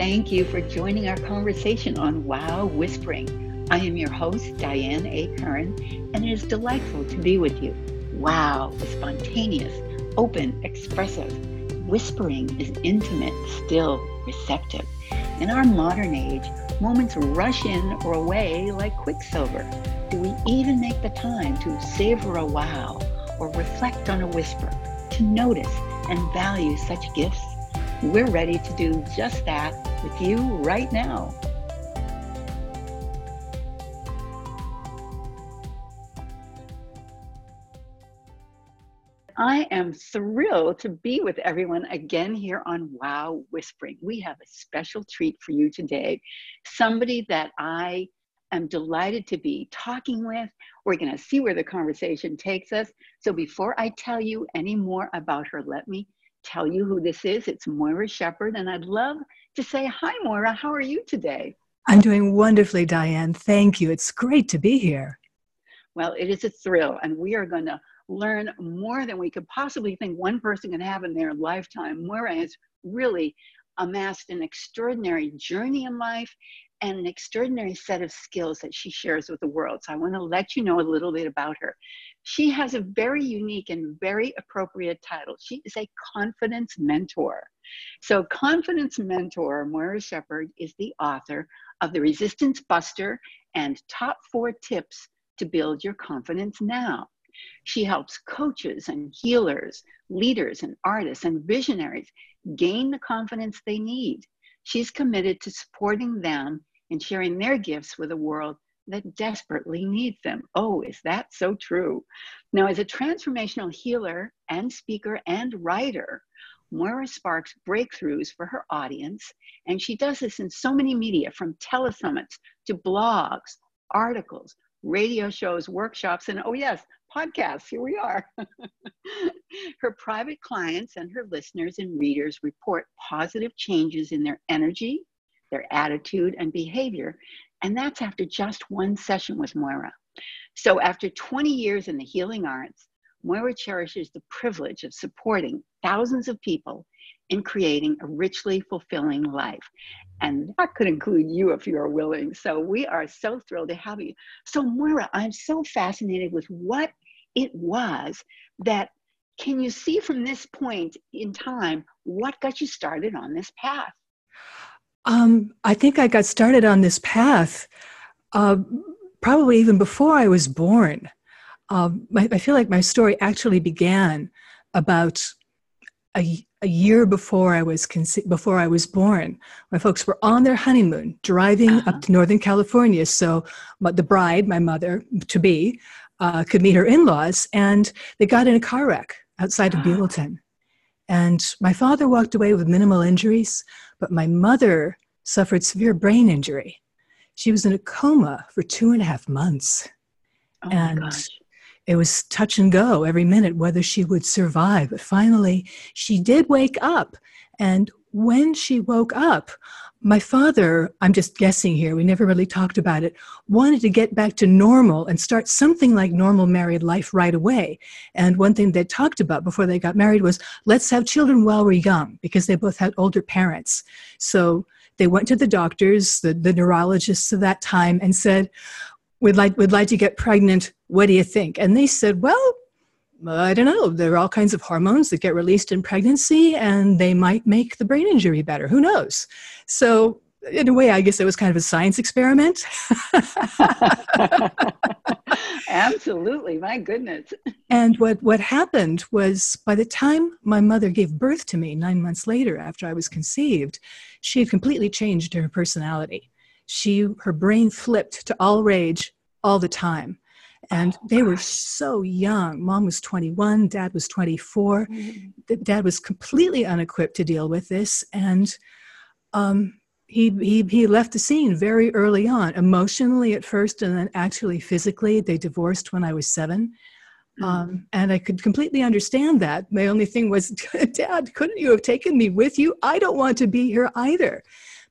Thank you for joining our conversation on Wow Whispering. I am your host, Diane A. Curran, and it is delightful to be with you. Wow is spontaneous, open, expressive. Whispering is intimate, still, receptive. In our modern age, moments rush in or away like quicksilver. Do we even make the time to savor a wow or reflect on a whisper, to notice and value such gifts? We're ready to do just that with you right now. I am thrilled to be with everyone again here on Wow Whispering. We have a special treat for you today. Somebody that I am delighted to be talking with. We're going to see where the conversation takes us. So before I tell you any more about her, let me tell you who this is. It's Moira Shepherd, and I'd love to say hi, Moira. How are you today? I'm doing wonderfully, Diane. Thank you. It's great to be here. Well, it is a thrill, and we are going to learn more than we could possibly think one person can have in their lifetime. Moira has really amassed an extraordinary journey in life and an extraordinary set of skills that she shares with the world. So I want to let you know a little bit about her. She has a very unique and very appropriate title. She is a confidence mentor. So, confidence mentor Moira Shepherd is the author of The Resistance Buster and Top Four Tips to Build Your Confidence Now. She helps coaches and healers, leaders and artists and visionaries gain the confidence they need. She's committed to supporting them and sharing their gifts with a world that desperately needs them. Oh, is that so true? Now, as a transformational healer and speaker and writer, Moira sparks breakthroughs for her audience, and she does this in so many media from telesummits to blogs, articles, radio shows, workshops, and oh, yes, podcasts. Here we are. her private clients and her listeners and readers report positive changes in their energy, their attitude, and behavior. And that's after just one session with Moira. So, after 20 years in the healing arts, Moira cherishes the privilege of supporting thousands of people in creating a richly fulfilling life. And that could include you if you are willing. So we are so thrilled to have you. So, Moira, I'm so fascinated with what it was that can you see from this point in time what got you started on this path? Um, I think I got started on this path uh, probably even before I was born. Uh, my, I feel like my story actually began about a, a year before I was conce- before I was born. My folks were on their honeymoon, driving uh-huh. up to Northern California. So, but the bride, my mother to be, uh, could meet her in-laws, and they got in a car wreck outside of Beaverton. And my father walked away with minimal injuries, but my mother suffered severe brain injury. She was in a coma for two and a half months. Oh and it was touch and go every minute whether she would survive. But finally, she did wake up. And when she woke up, my father, I'm just guessing here, we never really talked about it, wanted to get back to normal and start something like normal married life right away. And one thing they talked about before they got married was let's have children while we're young because they both had older parents. So they went to the doctors, the, the neurologists of that time, and said, we'd like, we'd like to get pregnant. What do you think? And they said, well, Uh, I don't know. There are all kinds of hormones that get released in pregnancy, and they might make the brain injury better. Who knows? So, in a way, I guess it was kind of a science experiment. Absolutely, my goodness. And what, what happened was by the time my mother gave birth to me nine months later after I was conceived, she had completely changed her personality she her brain flipped to all rage all the time and oh, they were so young mom was 21 dad was 24 mm-hmm. dad was completely unequipped to deal with this and um, he, he, he left the scene very early on emotionally at first and then actually physically they divorced when i was 7 mm-hmm. um, and i could completely understand that my only thing was dad couldn't you have taken me with you i don't want to be here either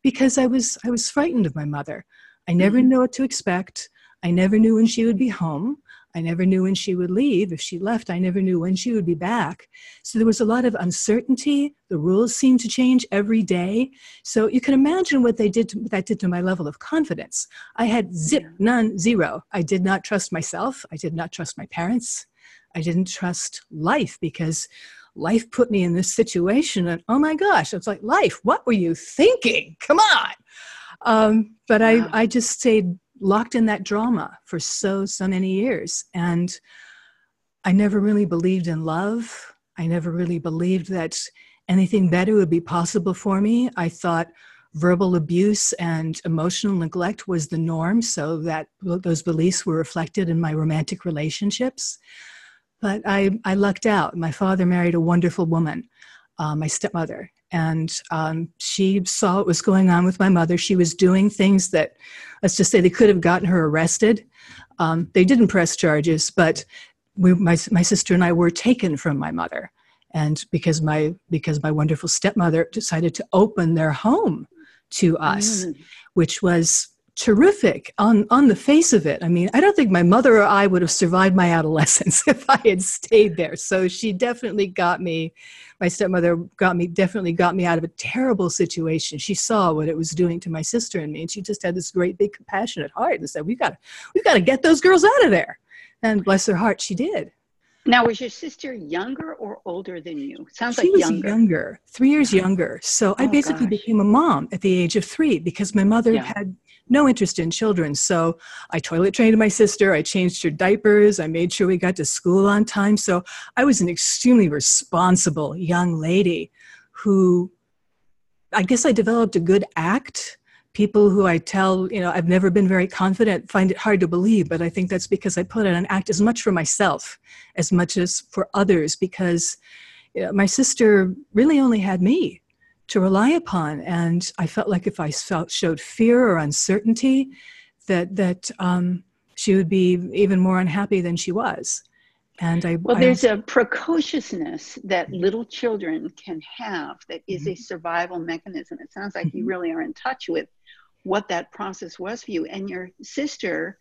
because I was I was frightened of my mother. I never mm-hmm. knew what to expect. I never knew when she would be home. I never knew when she would leave. If she left, I never knew when she would be back. So there was a lot of uncertainty. The rules seemed to change every day. So you can imagine what they did to, that did to my level of confidence. I had zip, none, zero. I did not trust myself. I did not trust my parents. I didn't trust life because life put me in this situation. And oh my gosh, it's like, life, what were you thinking? Come on. Um, but I, I just stayed locked in that drama for so, so many years. And I never really believed in love. I never really believed that anything better would be possible for me. I thought verbal abuse and emotional neglect was the norm, so that those beliefs were reflected in my romantic relationships. But I, I lucked out. My father married a wonderful woman, uh, my stepmother, and um, she saw what was going on with my mother. She was doing things that, let's just say, they could have gotten her arrested. Um, they didn't press charges, but we, my, my sister and I were taken from my mother, and because my because my wonderful stepmother decided to open their home to us, mm. which was terrific on on the face of it. I mean, I don't think my mother or I would have survived my adolescence if I had stayed there. So she definitely got me. My stepmother got me definitely got me out of a terrible situation. She saw what it was doing to my sister and me, and she just had this great big compassionate heart and said, We've got to we got to get those girls out of there." And bless her heart, she did. Now, was your sister younger or older than you? Sounds she like was younger. younger, three years younger. So oh, I basically gosh. became a mom at the age of three because my mother yeah. had no interest in children. So I toilet trained my sister, I changed her diapers, I made sure we got to school on time. So I was an extremely responsible young lady who I guess I developed a good act. People who I tell, you know, I've never been very confident find it hard to believe, but I think that's because I put on an act as much for myself as much as for others because you know, my sister really only had me to rely upon. And I felt like if I felt, showed fear or uncertainty, that that um, she would be even more unhappy than she was. And I well, I there's a precociousness that little children can have that is mm-hmm. a survival mechanism. It sounds like mm-hmm. you really are in touch with what that process was for you, and your sister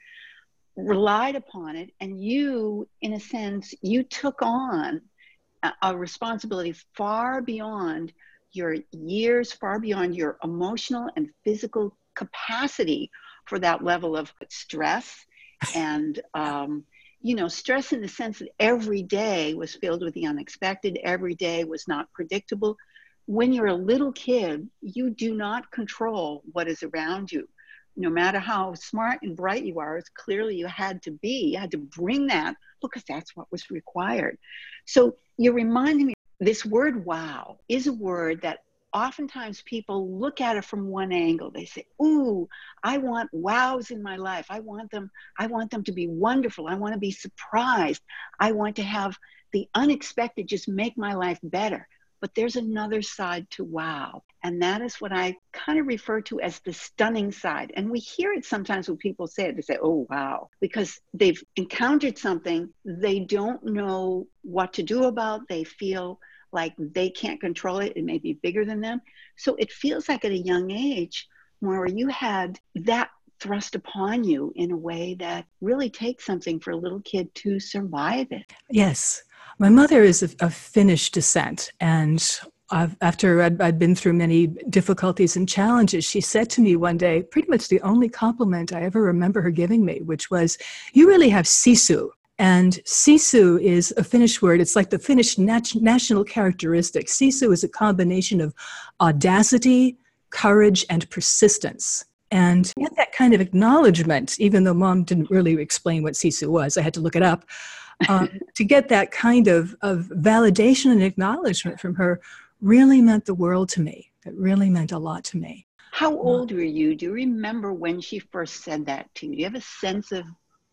relied upon it, and you, in a sense, you took on a, a responsibility far beyond your years, far beyond your emotional and physical capacity for that level of stress. And um, you know stress in the sense that every day was filled with the unexpected every day was not predictable. When you're a little kid you do not control what is around you. No matter how smart and bright you are it's clearly you had to be you had to bring that because that's what was required. So you're reminding me this word wow is a word that oftentimes people look at it from one angle. They say ooh i want wows in my life. I want them i want them to be wonderful. I want to be surprised. I want to have the unexpected just make my life better. But there's another side to wow and that is what i kind of refer to as the stunning side. And we hear it sometimes when people say it they say oh wow because they've encountered something they don't know what to do about they feel like they can't control it. It may be bigger than them. So it feels like at a young age, where you had that thrust upon you in a way that really takes something for a little kid to survive it. Yes. My mother is of, of Finnish descent, and I've, after I'd, I'd, been through many difficulties and challenges, she said to me one day, pretty much the only compliment I ever remember her giving me, which was, You really have sisu. And sisu is a Finnish word. It's like the Finnish nat- national characteristic. Sisu is a combination of audacity, courage, and persistence. And get that kind of acknowledgement, even though mom didn't really explain what sisu was, I had to look it up. Um, to get that kind of, of validation and acknowledgement from her really meant the world to me. It really meant a lot to me. How old were you? Do you remember when she first said that to you? Do you have a sense of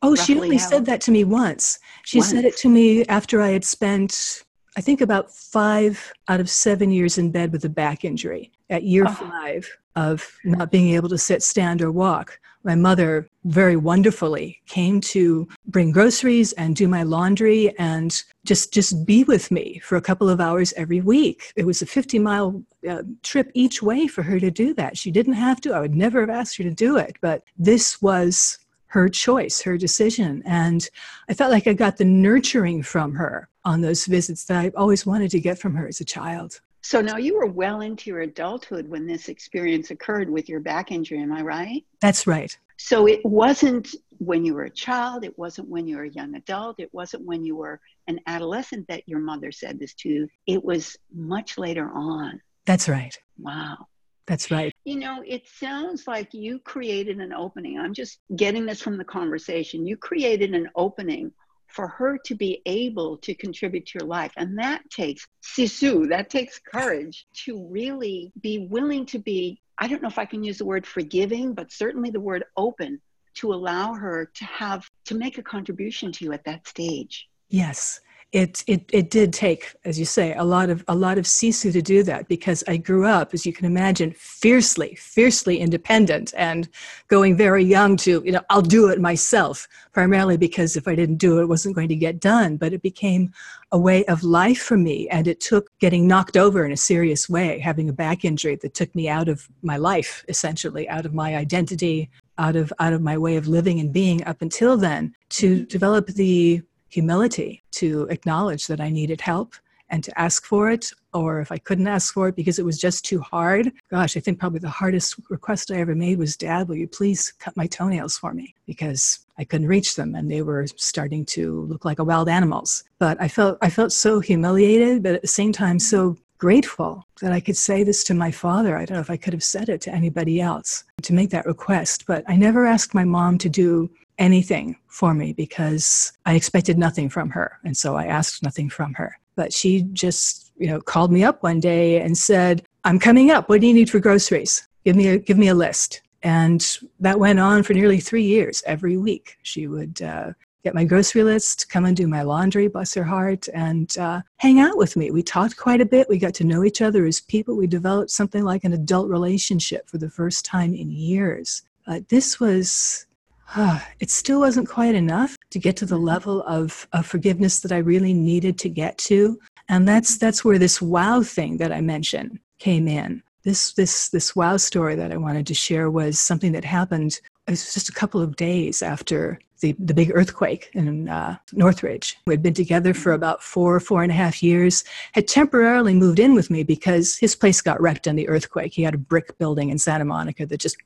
Oh, she only how? said that to me once. She once. said it to me after I had spent, I think, about five out of seven years in bed with a back injury. At year oh. five of not being able to sit, stand, or walk, my mother very wonderfully came to bring groceries and do my laundry and just just be with me for a couple of hours every week. It was a 50 mile uh, trip each way for her to do that. She didn't have to. I would never have asked her to do it, but this was her choice, her decision. And I felt like I got the nurturing from her on those visits that I always wanted to get from her as a child. So now you were well into your adulthood when this experience occurred with your back injury, am I right? That's right. So it wasn't when you were a child, it wasn't when you were a young adult, it wasn't when you were an adolescent that your mother said this to you. It was much later on. That's right. Wow. That's right. You know, it sounds like you created an opening. I'm just getting this from the conversation. You created an opening for her to be able to contribute to your life. And that takes sisu, that takes courage to really be willing to be, I don't know if I can use the word forgiving, but certainly the word open to allow her to have, to make a contribution to you at that stage. Yes it, it it did take, as you say, a lot of a lot of sisu to do that because I grew up, as you can imagine, fiercely, fiercely independent and going very young to, you know, I'll do it myself, primarily because if I didn't do it, it wasn't going to get done. But it became a way of life for me. And it took getting knocked over in a serious way, having a back injury that took me out of my life, essentially, out of my identity, out of out of my way of living and being up until then, to develop the humility to acknowledge that I needed help and to ask for it, or if I couldn't ask for it because it was just too hard. Gosh, I think probably the hardest request I ever made was, Dad, will you please cut my toenails for me? Because I couldn't reach them and they were starting to look like a wild animals. But I felt I felt so humiliated, but at the same time so grateful that I could say this to my father. I don't know if I could have said it to anybody else to make that request, but I never asked my mom to do anything for me because I expected nothing from her. And so I asked nothing from her. But she just, you know, called me up one day and said, I'm coming up. What do you need for groceries? Give me a, give me a list. And that went on for nearly three years. Every week, she would uh, get my grocery list, come and do my laundry, bless her heart, and uh, hang out with me. We talked quite a bit. We got to know each other as people. We developed something like an adult relationship for the first time in years. This was it still wasn't quite enough to get to the mm-hmm. level of, of forgiveness that I really needed to get to. And that's that's where this wow thing that I mentioned came in. This this this wow story that I wanted to share was something that happened it was just a couple of days after the, the big earthquake in uh, Northridge. We had been together for about four, four and a half years, had temporarily moved in with me because his place got wrecked in the earthquake. He had a brick building in Santa Monica that just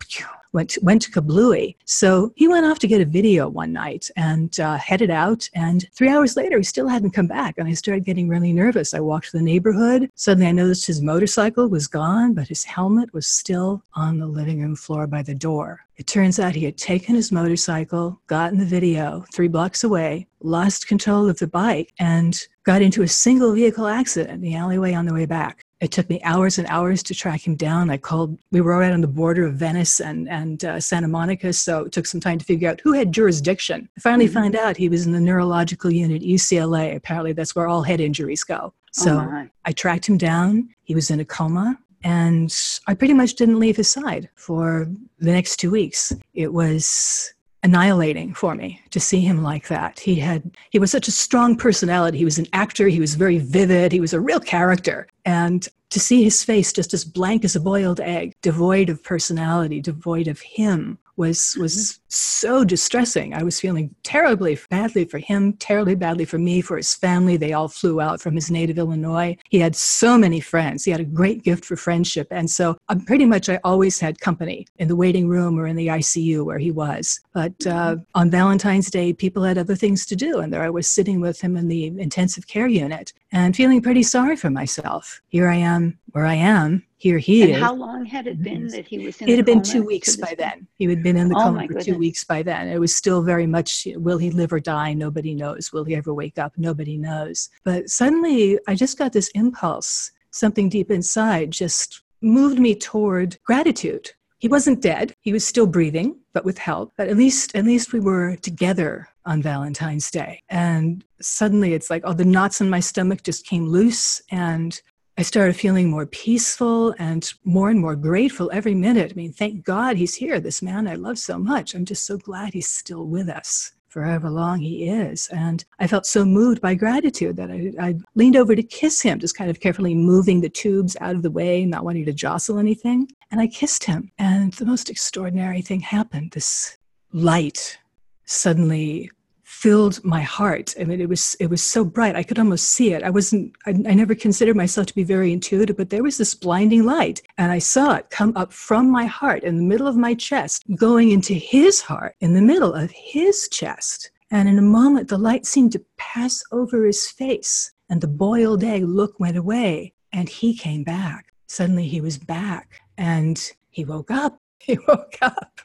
went to, went kablooey. So he went off to get a video one night and uh, headed out. And three hours later, he still hadn't come back. And I started getting really nervous. I walked the neighborhood. Suddenly, I noticed his motorcycle was gone, but his helmet was still on the living room floor by the door. It turns out he had taken his motorcycle, gotten the video three blocks away, lost control of the bike, and got into a single vehicle accident in the alleyway on the way back. It took me hours and hours to track him down. I called, we were right on the border of Venice and, and uh, Santa Monica, so it took some time to figure out who had jurisdiction. I finally mm-hmm. found out he was in the neurological unit, UCLA. Apparently, that's where all head injuries go. So oh I tracked him down. He was in a coma. And I pretty much didn't leave his side for the next two weeks. It was annihilating for me to see him like that. He had he was such a strong personality. He was an actor, he was very vivid, he was a real character. And to see his face just as blank as a boiled egg, devoid of personality, devoid of him, was was so distressing. I was feeling terribly badly for him, terribly badly for me, for his family. They all flew out from his native Illinois. He had so many friends. He had a great gift for friendship, and so um, pretty much I always had company in the waiting room or in the ICU where he was. But uh, mm-hmm. on Valentine's Day, people had other things to do, and there I was sitting with him in the intensive care unit and feeling pretty sorry for myself. Here I am, where I am, here he and is. How long had it been that he was in? It had been two weeks by then. He had been in the oh coma for two weeks by then. It was still very much, will he live or die? Nobody knows. Will he ever wake up? Nobody knows. But suddenly, I just got this impulse. Something deep inside just moved me toward gratitude. He wasn't dead. He was still breathing, but with help. But at least, at least we were together on Valentine's Day. And suddenly, it's like, all the knots in my stomach just came loose, and I started feeling more peaceful and more and more grateful every minute. I mean, thank God he's here, this man I love so much. I'm just so glad he's still with us for however long he is. And I felt so moved by gratitude that I, I, leaned over to kiss him, just kind of carefully moving the tubes out of the way, not wanting to jostle anything. And I kissed him. And the most extraordinary thing happened this light suddenly filled my heart. I mean, it was it was so bright I could almost see it. I wasn't I, I, never considered myself to be very intuitive, but there was this blinding light, and I saw it come up from my heart in the middle of my chest, going into his heart in the middle of his chest. And in a moment, the light seemed to pass over his face, and the boiled egg look went away, and he came back. Suddenly, he was back, and he woke up. He woke up.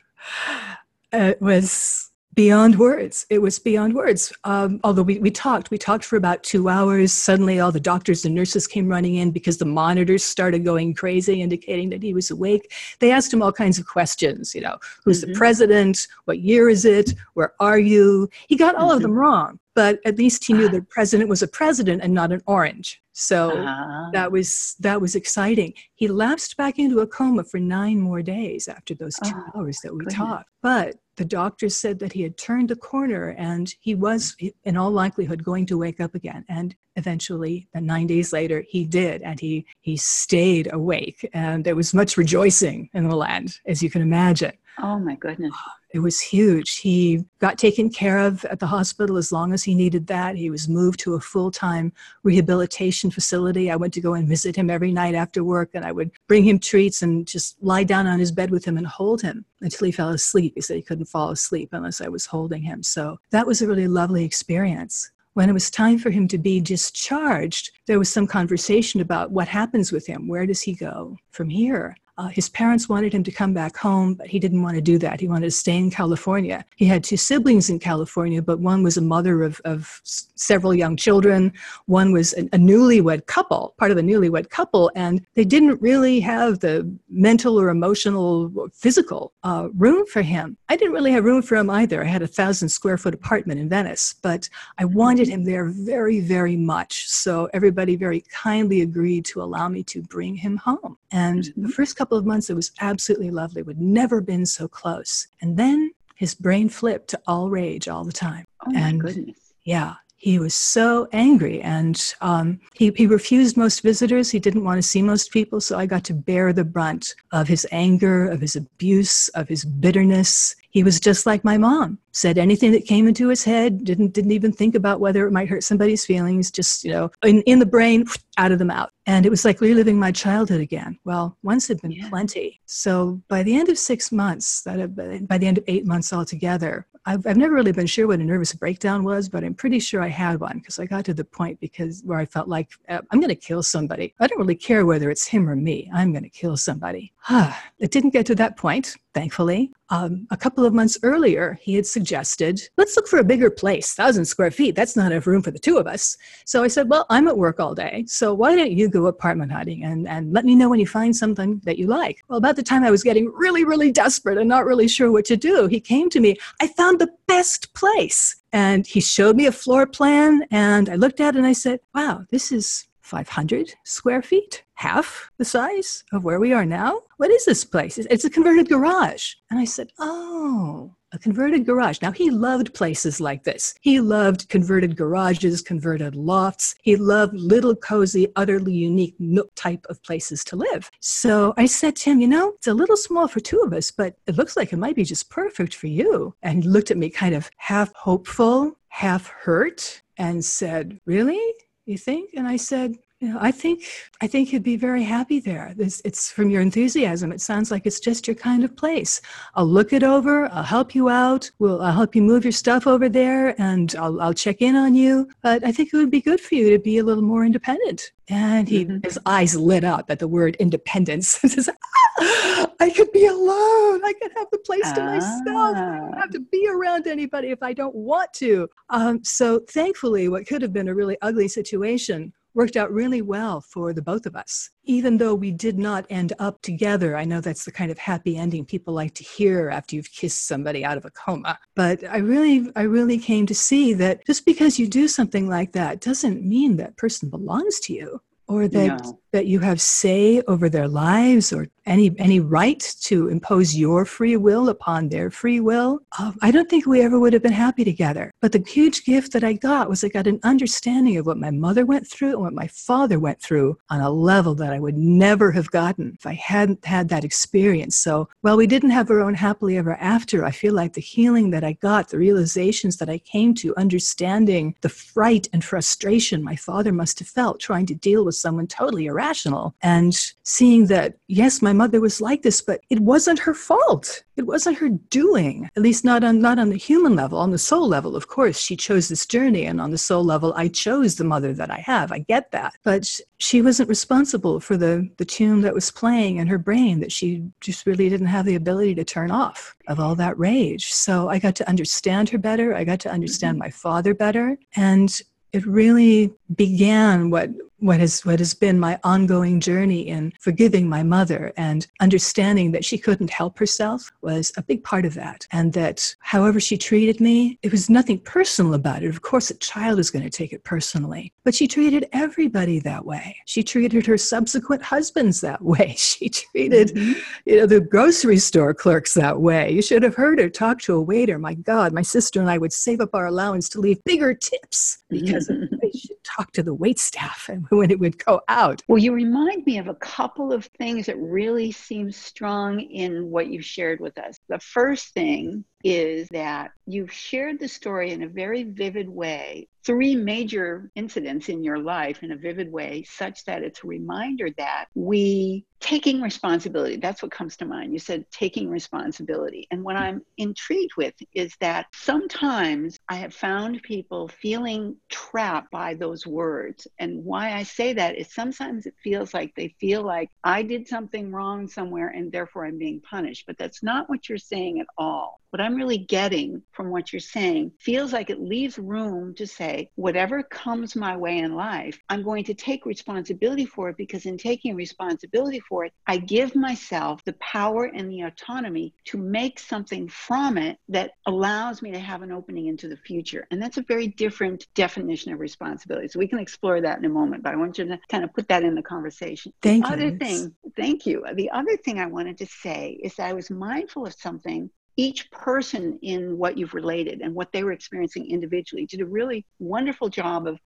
It was beyond words. It was beyond words. Um, although we, we talked, we talked for about two hours. Suddenly, all the doctors and nurses came running in because the monitors started going crazy, indicating that he was awake. They asked him all kinds of questions. You know, who's mm-hmm. the president? What year is it? Where are you? He got all mm-hmm. of them wrong, but at least he knew the president was a president and not an orange. So uh-huh. that was that was exciting. He lapsed back into a coma for nine more days after those two oh, hours that we goodness. talked. But the doctor said that he had turned the corner and he was in all likelihood going to wake up again. And eventually nine days later he did and he he stayed awake. And there was much rejoicing in the land as you can imagine. Oh my goodness it was huge. He got taken care of at the hospital as long as he needed that. He was moved to a full time rehabilitation facility. I went to go and visit him every night after work, and I would bring him treats and just lie down on his bed with him and hold him until he fell asleep. He said he couldn't fall asleep unless I was holding him. So that was a really lovely experience when it was time for him to be discharged, there was some conversation about what happens with him. Where does he go from here? Uh, his parents wanted him to come back home, but he didn't want to do that. He wanted to stay in California. He had two siblings in California, but one was a mother of, of several young children. One was a, a newlywed couple, part of a newlywed couple, and they didn't really have the mental or emotional or physical uh, room for him. I didn't really have room for him either. I had a thousand square foot apartment in Venice, but I wanted him there very, very much. So everybody very kindly agreed to allow me to bring him home. And mm-hmm. the first couple couple of months, it was absolutely lovely. We'd never been so close. And then his brain flipped to all rage all the time. Oh my and goodness. Yeah, he was so angry and um, he, he refused most visitors. He didn't want to see most people. So I got to bear the brunt of his anger, of his abuse, of his bitterness. He was just like my mom. Said anything that came into his head, didn't didn't even think about whether it might hurt somebody's feelings, just, you know, in, in the brain, out of the mouth. And it was like reliving my childhood again. Well, once had been yeah. plenty. So by the end of six months, that by the end of eight months altogether, I've, I've never really been sure what a nervous breakdown was, but I'm pretty sure I had one because I got to the point because where I felt like uh, I'm going to kill somebody. I don't really care whether it's him or me. I'm going to kill somebody. it didn't get to that point, thankfully. Um, a couple of months earlier, he had suggested, let's look for a bigger place, thousand square feet. That's not enough room for the two of us. So I said, well, I'm at work all day. So why don't you go apartment hunting and, and let me know when you find something that you like? Well, about the time I was getting really, really desperate and not really sure what to do, he came to me. I found the best place. And he showed me a floor plan and I looked at it and I said, wow, this is 500 square feet, half the size of where we are now. What is this place? It's a converted garage. And I said, Oh, a converted garage. Now, he loved places like this. He loved converted garages, converted lofts. He loved little, cozy, utterly unique nook type of places to live. So I said to him, You know, it's a little small for two of us, but it looks like it might be just perfect for you. And he looked at me kind of half hopeful, half hurt, and said, Really? you think? And I said, know, I think I think you'd be very happy there. This, it's from your enthusiasm. It sounds like it's just your kind of place. I'll look it over. I'll help you out. We'll I'll help you move your stuff over there, and I'll I'll check in on you. But I think it would be good for you to be a little more independent. And he mm-hmm. his eyes lit up at the word independence. he says, ah, I could be alone. I could have the place to myself. I don't have to be around anybody if I don't want to. Um, so thankfully, what could have been a really ugly situation worked out really well for the both of us. Even though we did not end up together, I know that's the kind of happy ending people like to hear after you've kissed somebody out of a coma. But I really, I really came to see that just because you do something like that doesn't mean that person belongs to you or that no. that you have say over their lives or any any right to impose your free will upon their free will, uh, I don't think we ever would have been happy together. But the huge gift that I got was I got an understanding of what my mother went through and what my father went through on a level that I would never have gotten if I hadn't had that experience. So while we didn't have our own happily ever after, I feel like the healing that I got, the realizations that I came to, understanding the fright and frustration my father must have felt trying to deal with someone totally irrational and seeing that, yes, my mother was like this, but it wasn't her fault. It wasn't her doing, at least not on, not on the human level. On the soul level, of course, she chose this journey. And on the soul level, I chose the mother that I have. I get that. But she wasn't responsible for the, the tune that was playing in her brain that she just really didn't have the ability to turn off of all that rage. So I got to understand her better. I got to understand mm-hmm. my father better. And it really began what what has what has been my ongoing journey in forgiving my mother and understanding that she couldn't help herself was a big part of that. And that however she treated me it was nothing personal about it. Of course a child is going to take it personally but she treated everybody that way. She treated her subsequent husbands that way. She treated mm-hmm. you know the grocery store clerks that way. You should have heard her talk to a waiter. My god my sister and i would save up our allowance to leave bigger tips because the way she talked to the wait staff and when it would go out. Well, you remind me of a couple of things that really seem strong in what you shared with us. The first thing is that you've shared the story in a very vivid way, three major incidents in your life in a vivid way, such that it's a reminder that we taking responsibility that's what comes to mind. You said taking responsibility. And what i'm intrigued with is that sometimes i have found people feeling trapped by those words. And why i say that is sometimes it feels like they feel like i did something wrong somewhere and therefore i'm being punished. But that's not what you're saying at all what I'm really getting from what you're saying feels like it leaves room to say, whatever comes my way in life, I'm going to take responsibility for it because in taking responsibility for it, I give myself the power and the autonomy to make something from it that allows me to have an opening into the future. And that's a very different definition of responsibility. So we can explore that in a moment, but I want you to kind of put that in the conversation. Thank the you. Other thing, thank you. The other thing I wanted to say is that I was mindful of something each person in what you've related and what they were experiencing individually. Did a really wonderful job of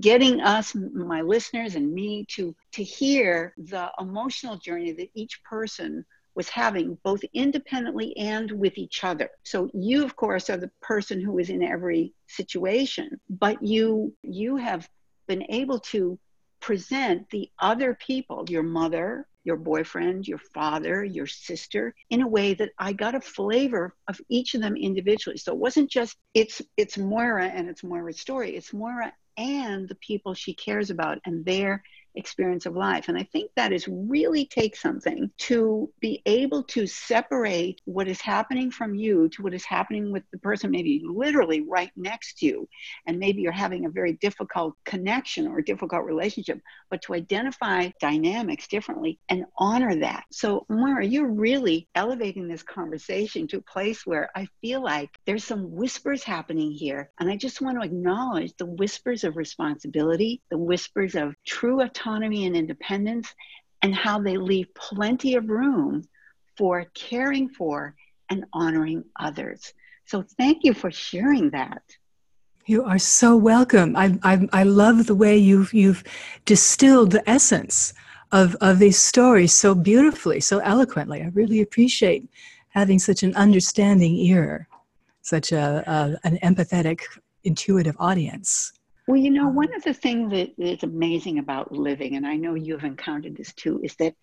getting us my listeners and me to to hear the emotional journey that each person was having both independently and with each other. So you of course are the person who is in every situation but you you have been able to present the other people your mother your boyfriend, your father, your sister, in a way that I got a flavor of each of them individually. So it wasn't just it's it's Moira and it's Moira's story. It's Moira and the people she cares about and their experience of life. And I think that is really take something to be able to separate what is happening from you to what is happening with the person maybe literally right next to you. And maybe you're having a very difficult connection or difficult relationship, but to identify dynamics differently and honor that. So, Moira, you're really elevating this conversation to a place where I feel like there's some whispers happening here. And I just want to acknowledge the whispers of responsibility, the whispers of true autonomy autonomy and independence, and how they leave plenty of room for caring for and honoring others. So, thank you for sharing that. You are so welcome. I, I, I love the way you've, you've distilled the essence of, of these stories so beautifully, so eloquently. I really appreciate having such an understanding ear, such a, a an empathetic, intuitive audience. Well, you know, um, one of the things that is amazing about living, and I know you've encountered this too, is that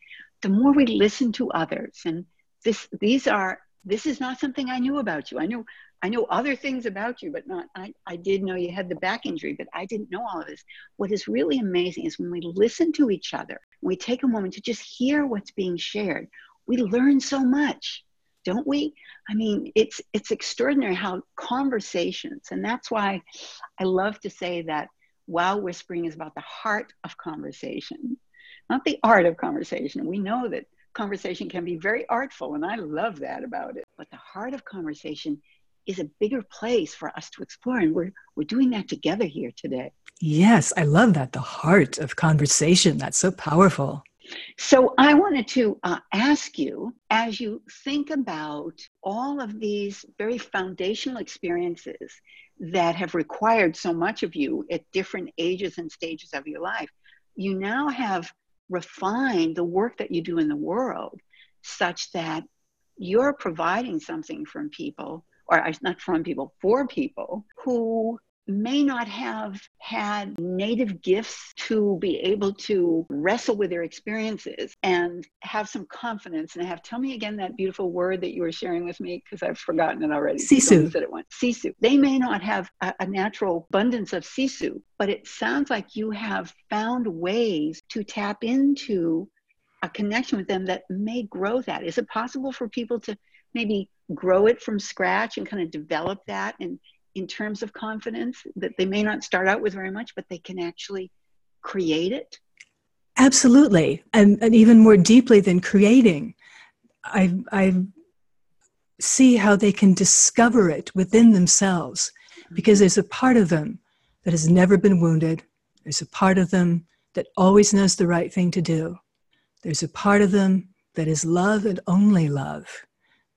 the more we listen to others, and this these are this is not something I knew about you. I knew I know other things about you, but not I, I did know you had the back injury, but I didn't know all of this. What is really amazing is when we listen to each other, we take a moment to just hear what's being shared, we learn so much don't we? I mean, it's it's extraordinary how conversations, and that's why I love to say that Wow Whispering is about the heart of conversation, not the art of conversation. We know that conversation can be very artful, and I love that about it. But the heart of conversation is a bigger place for us to explore, and we're we're doing that together here today. Yes, I love that. The heart of conversation. That's so powerful. So I wanted to uh, ask you as you think about all of these very foundational experiences that have required so much of you at different ages and stages of your life, you now have refined the work that you do in the world such that you're providing something from people, or not from people, for people who may not have had native gifts to be able to wrestle with their experiences and have some confidence and have tell me again that beautiful word that you were sharing with me because I've forgotten it already. Sisu. Said it once. Sisu. They may not have a, a natural abundance of sisu, but it sounds like you have found ways to tap into a connection with them that may grow that. Is it possible for people to maybe grow it from scratch and kind of develop that and in terms of confidence that they may not start out with very much, but they can actually create it? Absolutely. And, and even more deeply than creating, I, I see how they can discover it within themselves because mm-hmm. there's a part of them that has never been wounded. There's a part of them that always knows the right thing to do. There's a part of them that is love and only love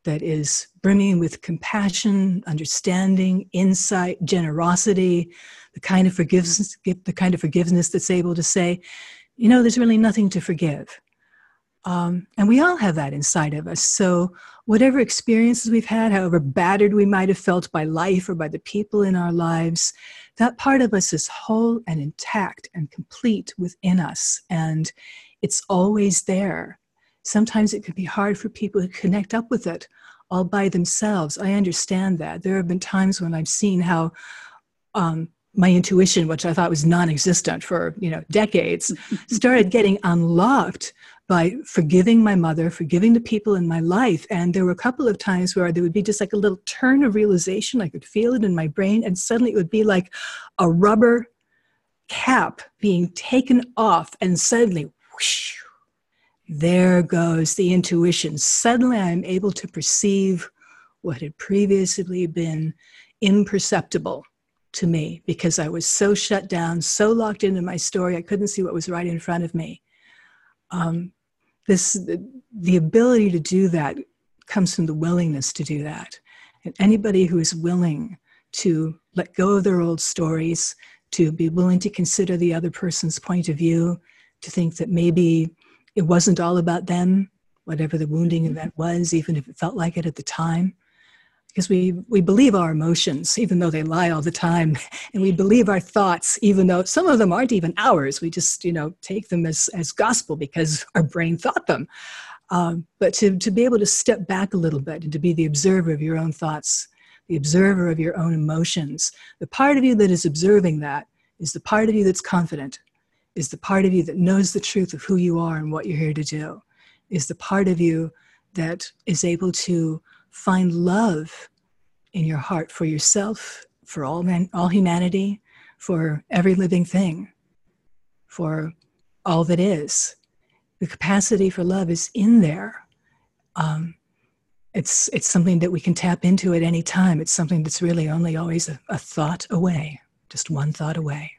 that is brimming with compassion, understanding, insight, generosity, the kind of forgiveness, the kind of forgiveness that's able to say, you know, there's really nothing to forgive. Um, and we all have that inside of us. So, whatever experiences we've had, however battered we might have felt by life or by the people in our lives, that part of us is whole and intact and complete within us. And it's always there sometimes it can be hard for people to connect up with it all by themselves. I understand that. There have been times when I've seen how um, my intuition, which I thought was non-existent for you know decades, started getting unlocked by forgiving my mother, forgiving the people in my life. And there were a couple of times where there would be just like a little turn of realization. I could feel it in my brain, and suddenly it would be like a rubber cap being taken off, and suddenly, whoosh, there goes the intuition. Suddenly I'm able to perceive what had previously been imperceptible to me because I was so shut down, so locked into my story, I couldn't see what was right in front of me. Um, this, the, the ability to do that comes from the willingness to do that. And anybody who is willing to let go of their old stories, to be willing to consider the other person's point of view, to think that maybe it wasn't all about them, whatever the wounding mm-hmm. event was, even if it felt like it at the time. Because we, we believe our emotions, even though they lie all the time, and we believe our thoughts, even though some of them aren't even ours. We just, you know, take them as, as gospel because our brain thought them. Um, but to, to be able to step back a little bit and to be the observer of your own thoughts, the observer of your own emotions, the part of you that is observing that is the part of you that's confident is the part of you that knows the truth of who you are and what you're here to do, is the part of you that is able to find love in your heart for yourself, for all, man, all humanity, for every living thing, for all that is. The capacity for love is in there. Um, it's, it's something that we can tap into at any time. It's something that's really only always a, a thought away, just one thought away.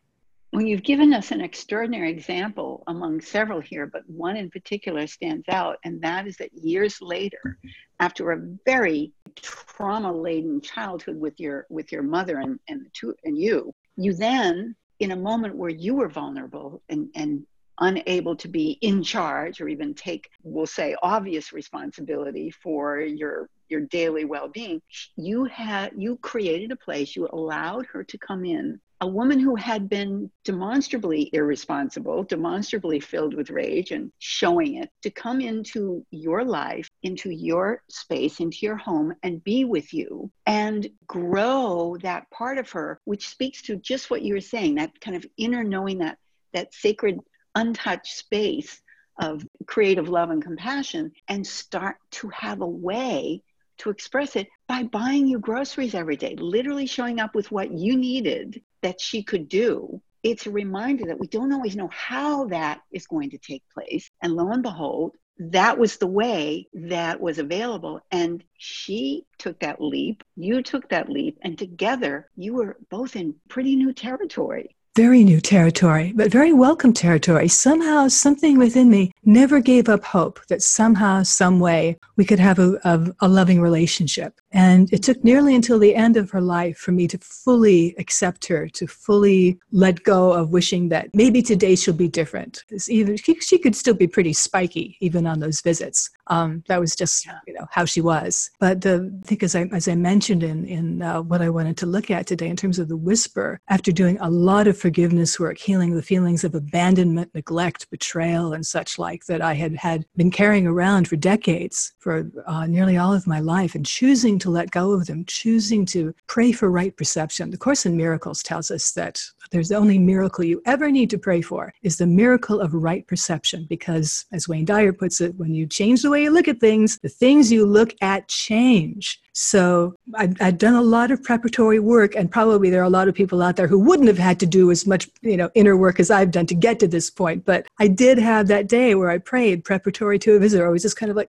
Well, you've given us an extraordinary example among several here, but one in particular stands out, and that is that years later, after a very trauma-laden childhood with your with your mother and and two and you, you then, in a moment where you were vulnerable and and unable to be in charge or even take, we'll say, obvious responsibility for your your daily well-being, you had you created a place. You allowed her to come in a woman who had been demonstrably irresponsible, demonstrably filled with rage and showing it, to come into your life, into your space, into your home, and be with you and grow that part of her, which speaks to just what you were saying that kind of inner knowing that, that sacred, untouched space of creative love and compassion, and start to have a way to express it by buying you groceries every day, literally showing up with what you needed that she could do, it's a reminder that we don't always know how that is going to take place. And lo and behold, that was the way that was available. And she took that leap, you took that leap, and together you were both in pretty new territory. very new territory, but very welcome territory. Somehow, something within me never gave up hope that somehow, some way, we could have a, a, a, loving relationship. And it took nearly until the end of her life for me to fully accept her, to fully let go of wishing that maybe today she'll be different. Even she, could still be pretty spiky, even on those visits. Um, that was just you know how she was. But the, I think as I as I mentioned in in uh, what I wanted to look at today in terms of the whisper, after doing a lot of forgiveness work, healing the feelings of abandonment, neglect, betrayal, and such like that I had had been carrying around for decades, for uh, nearly all of my life, and choosing to let go of them, choosing to pray for right perception. The Course in Miracles tells us that there's the only miracle you ever need to pray for is the miracle of right perception, because as Wayne Dyer puts it, when you change the way you look at things, the things you look at change. So I've, I've, done a lot of preparatory work, and probably there are a lot of people out there who wouldn't have had to do as much, you know, inner work as I've done to get to this point. But I did have that day where I prayed preparatory to a visitor. I was just kind of like,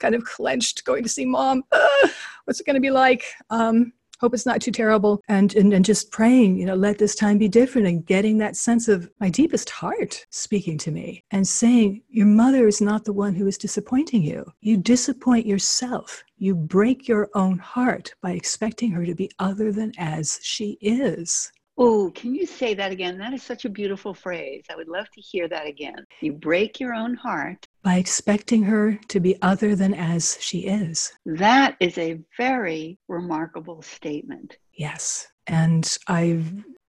kind of clenched, going to see mom. Ugh, what's it going to be like? Um, hope it's not too terrible. And, and and just praying you know let this time be different and getting that sense of my deepest heart speaking to me and saying your mother is not the one who is disappointing you. You disappoint yourself. You break your own heart by expecting her to be other than as she is Oh, can you say that again? That is such a beautiful phrase. I would love to hear that again. You break your own heart by expecting her to be other than as she is. That is a very remarkable statement. Yes. And I've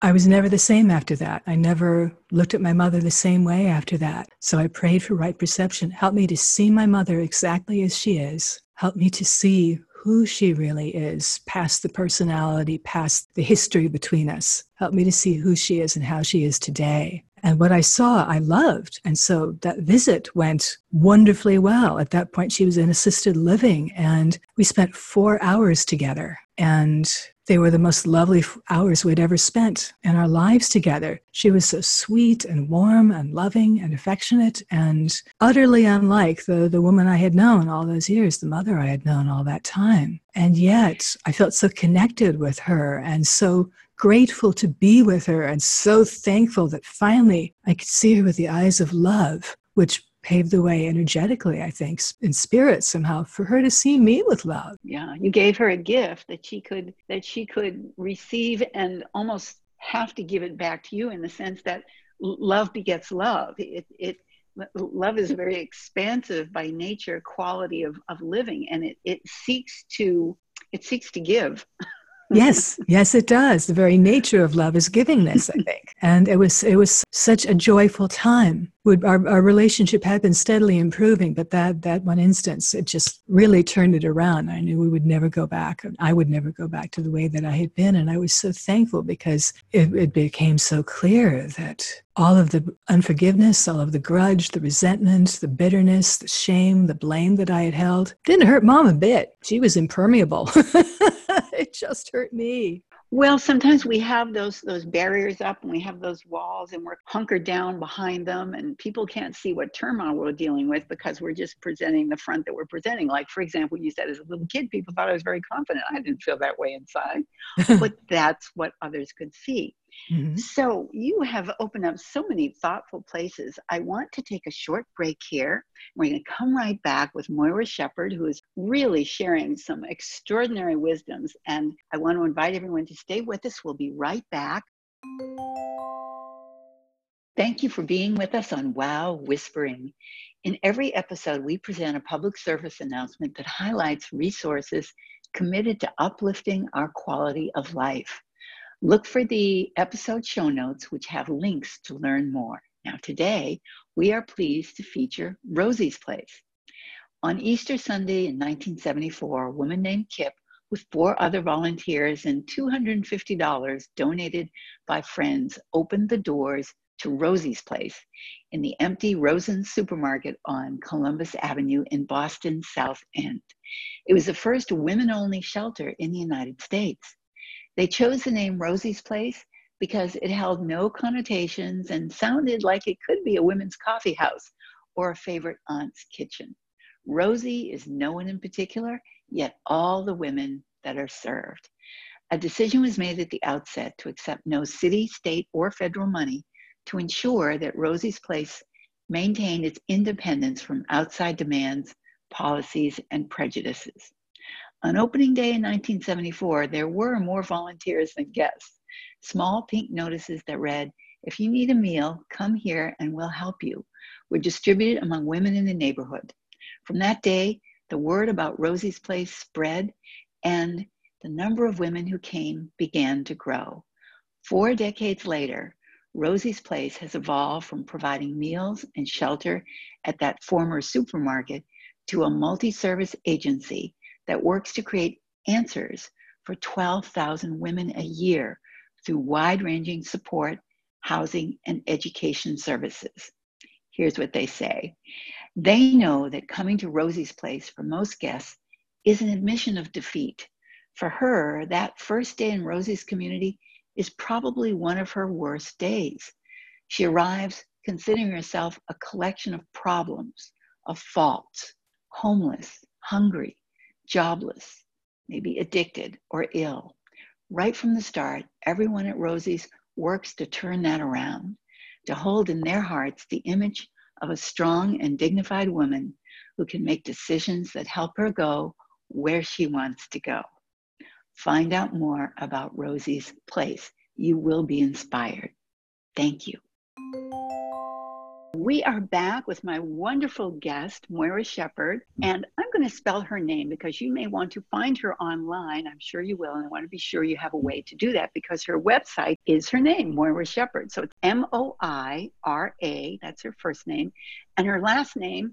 I was never the same after that. I never looked at my mother the same way after that. So I prayed for right perception. Help me to see my mother exactly as she is. Help me to see who she really is, past the personality, past the history between us. Help me to see who she is and how she is today. And what I saw, I loved. And so that visit went wonderfully well. At that point, she was in assisted living, and we spent four hours together. And they were the most lovely hours we'd ever spent in our lives together. She was so sweet and warm and loving and affectionate and utterly unlike the, the woman I had known all those years, the mother I had known all that time. And yet I felt so connected with her and so grateful to be with her and so thankful that finally I could see her with the eyes of love, which paved the way energetically, I think, in spirit somehow for her to see me with love. Yeah, you gave her a gift that she could that she could receive and almost have to give it back to you in the sense that love begets love. It it love is very expansive by nature quality of, of living and it, it seeks to it seeks to give yes, yes, it does. The very nature of love is givingness, I think. And it was it was such a joyful time. Our, our relationship had been steadily improving, but that that one instance, it just really turned it around. I knew we would never go back. I would never go back to the way that I had been, and I was so thankful because it, it became so clear that all of the unforgiveness, all of the grudge, the resentment, the bitterness, the shame, the blame that I had held didn't hurt mom a bit. She was impermeable. it just hurt me. Well, sometimes we have those those barriers up and we have those walls and we're hunkered down behind them and people can't see what turmoil we're dealing with because we're just presenting the front that we're presenting. Like for example, you said as a little kid, people thought I was very confident. I didn't feel that way inside. but that's what others could see. Mm-hmm. So you have opened up so many thoughtful places. I want to take a short break here. We're going to come right back with Moira Shepard, who is really sharing some extraordinary wisdoms. And I want to invite everyone to stay with us. We'll be right back. Thank you for being with us on Wow Whispering. In every episode, we present a public service announcement that highlights resources committed to uplifting our quality of life. Look for the episode show notes, which have links to learn more. Now, today, we are pleased to feature Rosie's Place. On Easter Sunday in 1974, a woman named Kip, with four other volunteers and $250 donated by friends, opened the doors to Rosie's Place in the empty Rosen supermarket on Columbus Avenue in Boston South End. It was the first women only shelter in the United States. They chose the name Rosie's Place because it held no connotations and sounded like it could be a women's coffee house or a favorite aunt's kitchen. Rosie is no one in particular, yet all the women that are served. A decision was made at the outset to accept no city, state, or federal money to ensure that Rosie's Place maintained its independence from outside demands, policies, and prejudices. On opening day in 1974, there were more volunteers than guests. Small pink notices that read, If you need a meal, come here and we'll help you, were distributed among women in the neighborhood. From that day, the word about Rosie's Place spread, and the number of women who came began to grow. Four decades later, Rosie's Place has evolved from providing meals and shelter at that former supermarket to a multi service agency that works to create answers for 12,000 women a year through wide ranging support, housing, and education services. Here's what they say they know that coming to Rosie's place for most guests is an admission of defeat. For her, that first day in Rosie's community is probably one of her worst days. She arrives considering herself a collection of problems, of faults, homeless, hungry, jobless, maybe addicted or ill. Right from the start, everyone at Rosie's works to turn that around, to hold in their hearts the image of a strong and dignified woman who can make decisions that help her go where she wants to go. Find out more about Rosie's place. You will be inspired. Thank you. We are back with my wonderful guest, Moira Shepard, and I'm going to spell her name because you may want to find her online. I'm sure you will, and I want to be sure you have a way to do that because her website is her name, Moira Shepard. So it's M O I R A, that's her first name, and her last name,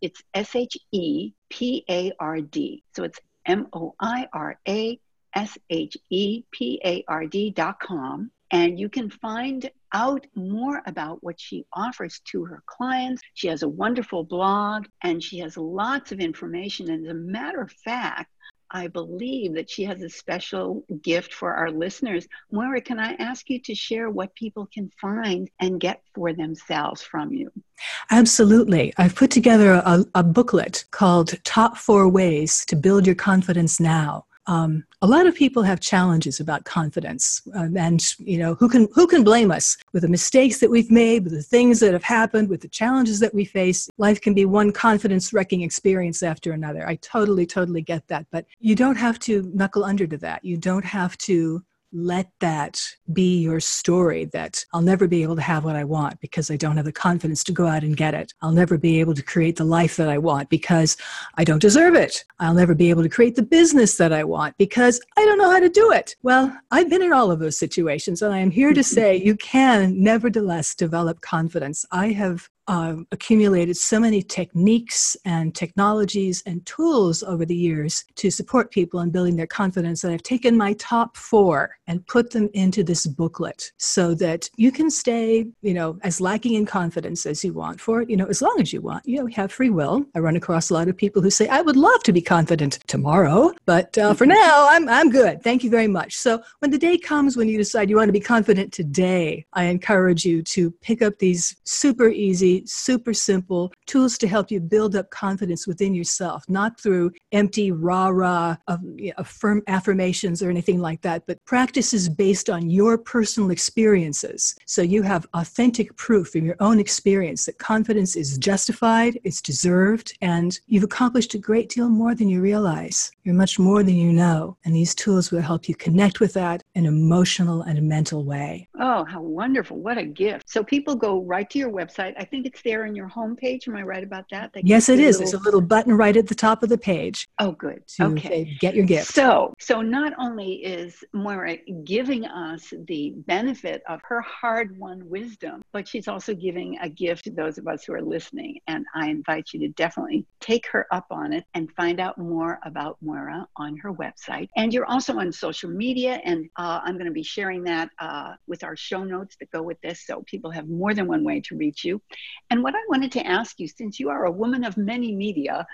it's S H E P A R D. So it's M O I R A S H E P A R D dot com. And you can find out more about what she offers to her clients. She has a wonderful blog and she has lots of information. And as a matter of fact, I believe that she has a special gift for our listeners. Moira, can I ask you to share what people can find and get for themselves from you? Absolutely. I've put together a, a booklet called Top Four Ways to Build Your Confidence Now. Um, a lot of people have challenges about confidence, um, and you know who can who can blame us with the mistakes that we've made, with the things that have happened, with the challenges that we face. Life can be one confidence wrecking experience after another. I totally, totally get that, but you don't have to knuckle under to that. You don't have to let that be your story that I'll never be able to have what I want because I don't have the confidence to go out and get it. I'll never be able to create the life that I want because I don't deserve it. I'll never be able to create the business that I want because I don't know how to do it. Well, I've been in all of those situations and I am here to say you can nevertheless develop confidence. I have uh, accumulated so many techniques and technologies and tools over the years to support people in building their confidence that I've taken my top four and put them into this booklet so that you can stay, you know, as lacking in confidence as you want for it, you know, as long as you want. You know, have free will. I run across a lot of people who say, I would love to be confident tomorrow, but uh, for now, I'm, I'm good. Thank you very much. So when the day comes when you decide you want to be confident today, I encourage you to pick up these super easy, super simple tools to help you build up confidence within yourself, not through empty rah rah affirm affirmations or anything like that, but practices based on your personal experiences. So you have authentic proof from your own experience that confidence is justified, it's deserved, and you've accomplished a great deal more than you realize. You're much more than you know. And these tools will help you connect with that in an emotional and mental way. Oh, how wonderful. What a gift. So people go right to your website. I think it's there on your homepage. Am I right about that? They yes, it is. Little... There's a little button right at the top of the page. Oh, good. okay. Get your gift. So, so not only is Moira giving us the benefit of her hard-won wisdom, but she's also giving a gift to those of us who are listening. And I invite you to definitely take her up on it and find out more about Moira on her website. And you're also on social media, and uh, I'm going to be sharing that uh, with our show notes that go with this, so people have more than one way to reach you. And what I wanted to ask you, since you are a woman of many media,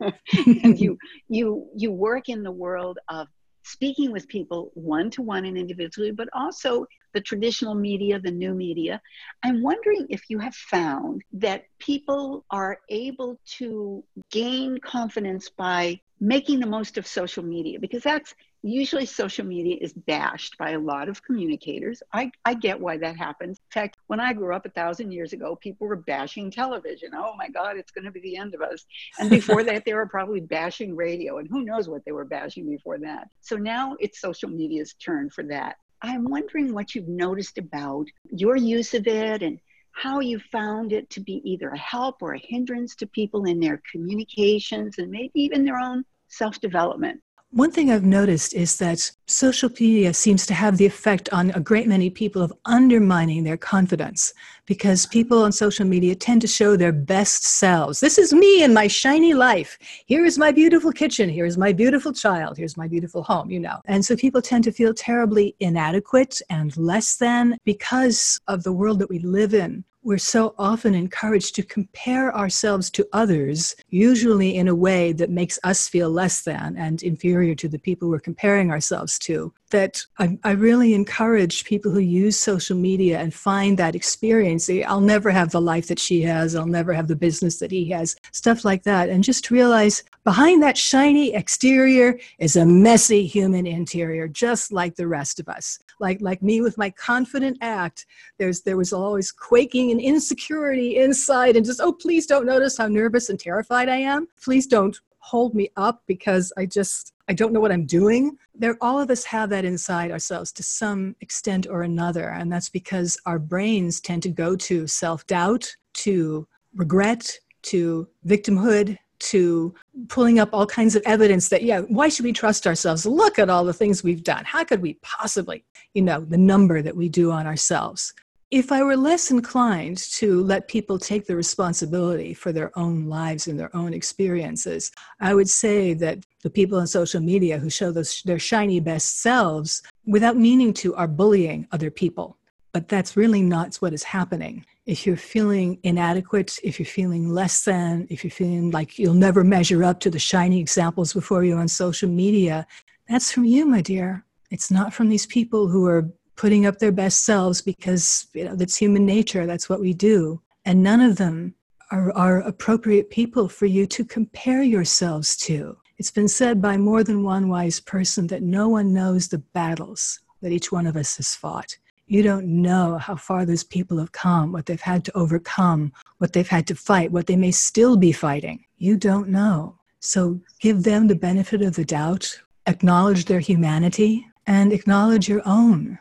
and you you you work in the world of speaking with people one to one and individually, but also the traditional media, the new media. I'm wondering if you have found that people are able to gain confidence by making the most of social media, because that's usually social media is bashed by a lot of communicators. I, I get why that happens. Fact, when I grew up a thousand years ago, people were bashing television. Oh my God, it's going to be the end of us. And before that, they were probably bashing radio, and who knows what they were bashing before that. So now it's social media's turn for that. I'm wondering what you've noticed about your use of it and how you found it to be either a help or a hindrance to people in their communications and maybe even their own self development. One thing I've noticed is that social media seems to have the effect on a great many people of undermining their confidence because people on social media tend to show their best selves. This is me and my shiny life. Here is my beautiful kitchen. Here is my beautiful child. Here's my beautiful home, you know. And so people tend to feel terribly inadequate and less than because of the world that we live in we're so often encouraged to compare ourselves to others, usually in a way that makes us feel less than and inferior to the people we're comparing ourselves to that I, I, really encourage people who use social media and find that experience. I'll never have the life that she has. I'll never have the business that he has, stuff like that. And just realize behind that shiny exterior is a messy human interior, just like the rest of us. Like, like me with my confident act, there's, there was always quaking and insecurity inside, and just, oh, please don't notice how nervous and terrified I am. Please don't hold me up because I just I don't know what I'm doing. There all of us have that inside ourselves to some extent or another and that's because our brains tend to go to self-doubt, to regret, to victimhood, to pulling up all kinds of evidence that yeah, why should we trust ourselves? Look at all the things we've done. How could we possibly, you know, the number that we do on ourselves if I were less inclined to let people take the responsibility for their own lives and their own experiences, I would say that the people on social media who show those, their shiny best selves without meaning to are bullying other people. But that's really not what is happening. If you're feeling inadequate, if you're feeling less than, if you're feeling like you'll never measure up to the shiny examples before you on social media, that's from you, my dear. It's not from these people who are putting up their best selves because you know that's human nature that's what we do and none of them are, are appropriate people for you to compare yourselves to it's been said by more than one wise person that no one knows the battles that each one of us has fought you don't know how far those people have come, what they've had to overcome, what they've had to fight, what they may still be fighting. You don't know. So give them the benefit of the doubt, acknowledge their humanity, and acknowledge your own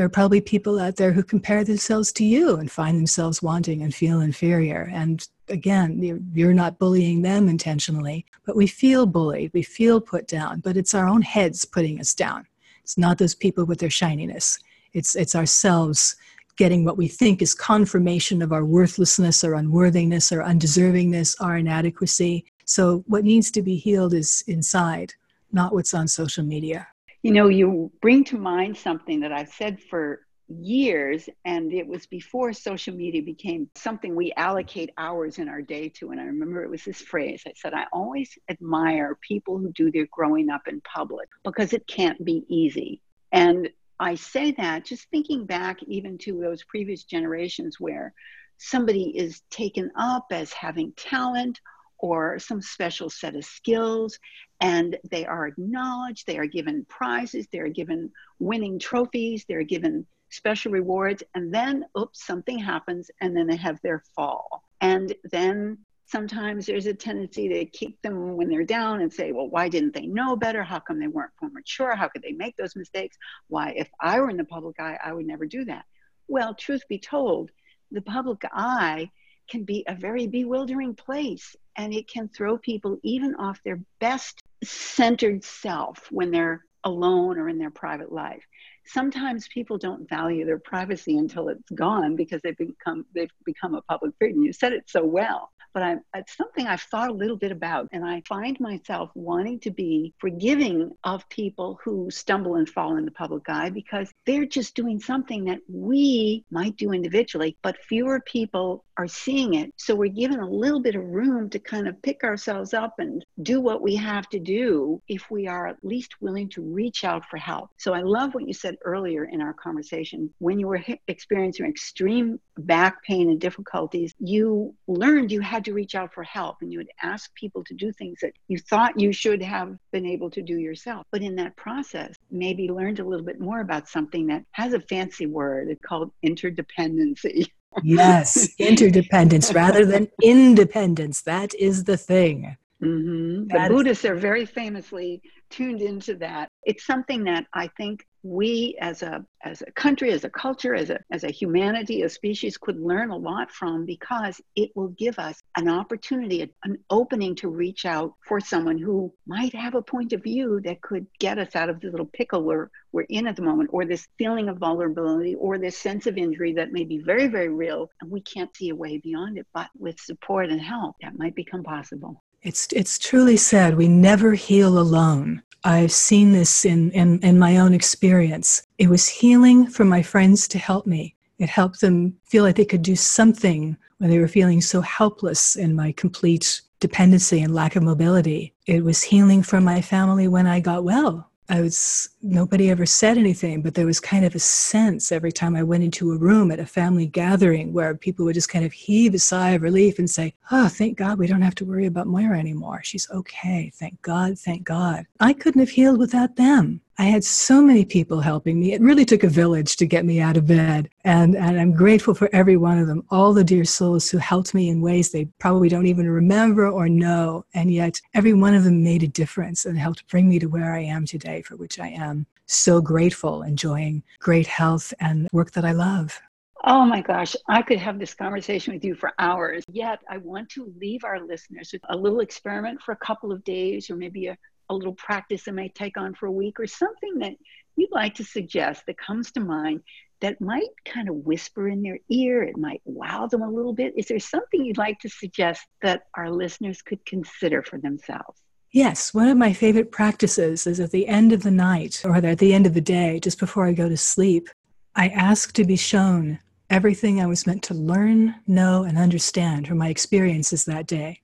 there are probably people out there who compare themselves to you and find themselves wanting and feel inferior. And again, you're, not bullying them intentionally, but we feel bullied, we feel put down, but it's our own heads putting us down. It's not those people with their shininess. It's, it's ourselves getting what we think is confirmation of our worthlessness or unworthiness or undeservingness, our inadequacy. So, what needs to be healed is inside, not what's on social media. You know, you bring to mind something that I've said for years, and it was before social media became something we allocate hours in our day to. And I remember it was this phrase I said, I always admire people who do their growing up in public because it can't be easy. And I say that just thinking back even to those previous generations where somebody is taken up as having talent or some special set of skills and they are acknowledged they are given prizes they are given winning trophies they're given special rewards and then oops something happens and then they have their fall. And then sometimes there's a tendency to kick them when they're down and say well why didn't they know better? How come they weren't more mature? How could they make those mistakes? Why if i were in the public eye i would never do that. Well truth be told the public eye can be a very bewildering place and it can throw people even off their best centered self when they're alone or in their private life. Sometimes people don't value their privacy until it's gone because they've become they've become a public figure. You said it so well but I, it's something I've thought a little bit about. And I find myself wanting to be forgiving of people who stumble and fall in the public eye because they're just doing something that we might do individually, but fewer people are seeing it. So we're given a little bit of room to kind of pick ourselves up and do what we have to do if we are at least willing to reach out for help. So I love what you said earlier in our conversation. When you were experiencing extreme back pain and difficulties, you learned you had had to reach out for help and you would ask people to do things that you thought you should have been able to do yourself. But in that process, maybe learned a little bit more about something that has a fancy word. It's called interdependency. yes, interdependence rather than independence. That is the thing. Mm-hmm. The Buddhists are very famously tuned into that. It's something that I think we as a as a country as a culture as a as a humanity a species could learn a lot from because it will give us an opportunity an opening to reach out for someone who might have a point of view that could get us out of the little pickle we're we're in at the moment or this feeling of vulnerability or this sense of injury that may be very very real and we can't see a way beyond it but with support and help that might become possible it's it's truly sad. we never heal alone. I've seen this in, in, in my own experience. It was healing for my friends to help me. It helped them feel like they could do something when they were feeling so helpless in my complete dependency and lack of mobility. It was healing for my family when I got well. I was, nobody ever said anything, but there was kind of a sense every time I went into a room at a family gathering where people would just kind of heave a sigh of relief and say, Oh, thank God we don't have to worry about Moira anymore. She's okay. Thank God. Thank God. I couldn't have healed without them. I had so many people helping me. It really took a village to get me out of bed. And, and I'm grateful for every one of them, all the dear souls who helped me in ways they probably don't even remember or know. And yet, every one of them made a difference and helped bring me to where I am today, for which I am so grateful, enjoying great health and work that I love. Oh my gosh, I could have this conversation with you for hours. Yet, I want to leave our listeners with a little experiment for a couple of days or maybe a, a little practice they may take on for a week or something that you'd like to suggest that comes to mind that might kind of whisper in their ear, it might wow them a little bit. Is there something you'd like to suggest that our listeners could consider for themselves? Yes, one of my favorite practices is at the end of the night or at the end of the day, just before I go to sleep, I ask to be shown everything I was meant to learn, know, and understand from my experiences that day.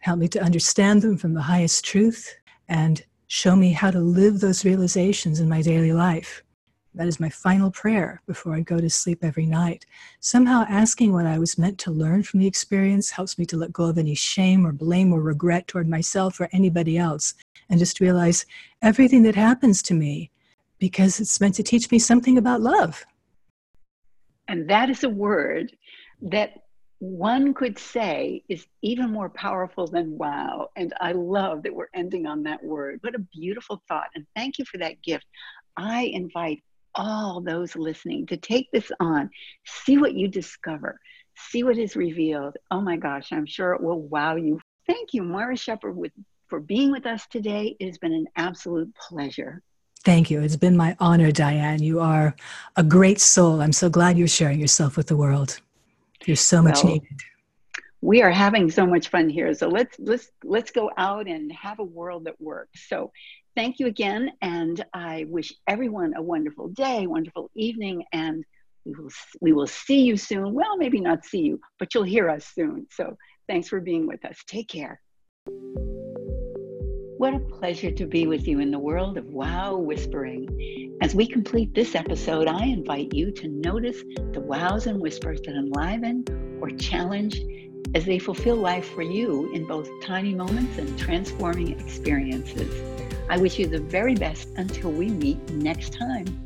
Help me to understand them from the highest truth and show me how to live those realizations in my daily life. That is my final prayer before I go to sleep every night. Somehow asking what I was meant to learn from the experience helps me to let go of any shame or blame or regret toward myself or anybody else and just realize everything that happens to me because it's meant to teach me something about love. And that is a word that one could say is even more powerful than wow. And I love that we're ending on that word. What a beautiful thought. And thank you for that gift. I invite all those listening to take this on, see what you discover, see what is revealed. Oh my gosh, I'm sure it will wow you. Thank you, Moira Shepard, with, for being with us today. It has been an absolute pleasure. Thank you. It's been my honor, Diane. You are a great soul. I'm so glad you're sharing yourself with the world. You're so much well, needed. We are having so much fun here. So let's let's let's go out and have a world that works. So thank you again, and I wish everyone a wonderful day, wonderful evening, and we will we will see you soon. Well, maybe not see you, but you'll hear us soon. So thanks for being with us. Take care. What a pleasure to be with you in the world of wow whispering. As we complete this episode, I invite you to notice the wows and whispers that enliven or challenge as they fulfill life for you in both tiny moments and transforming experiences. I wish you the very best until we meet next time.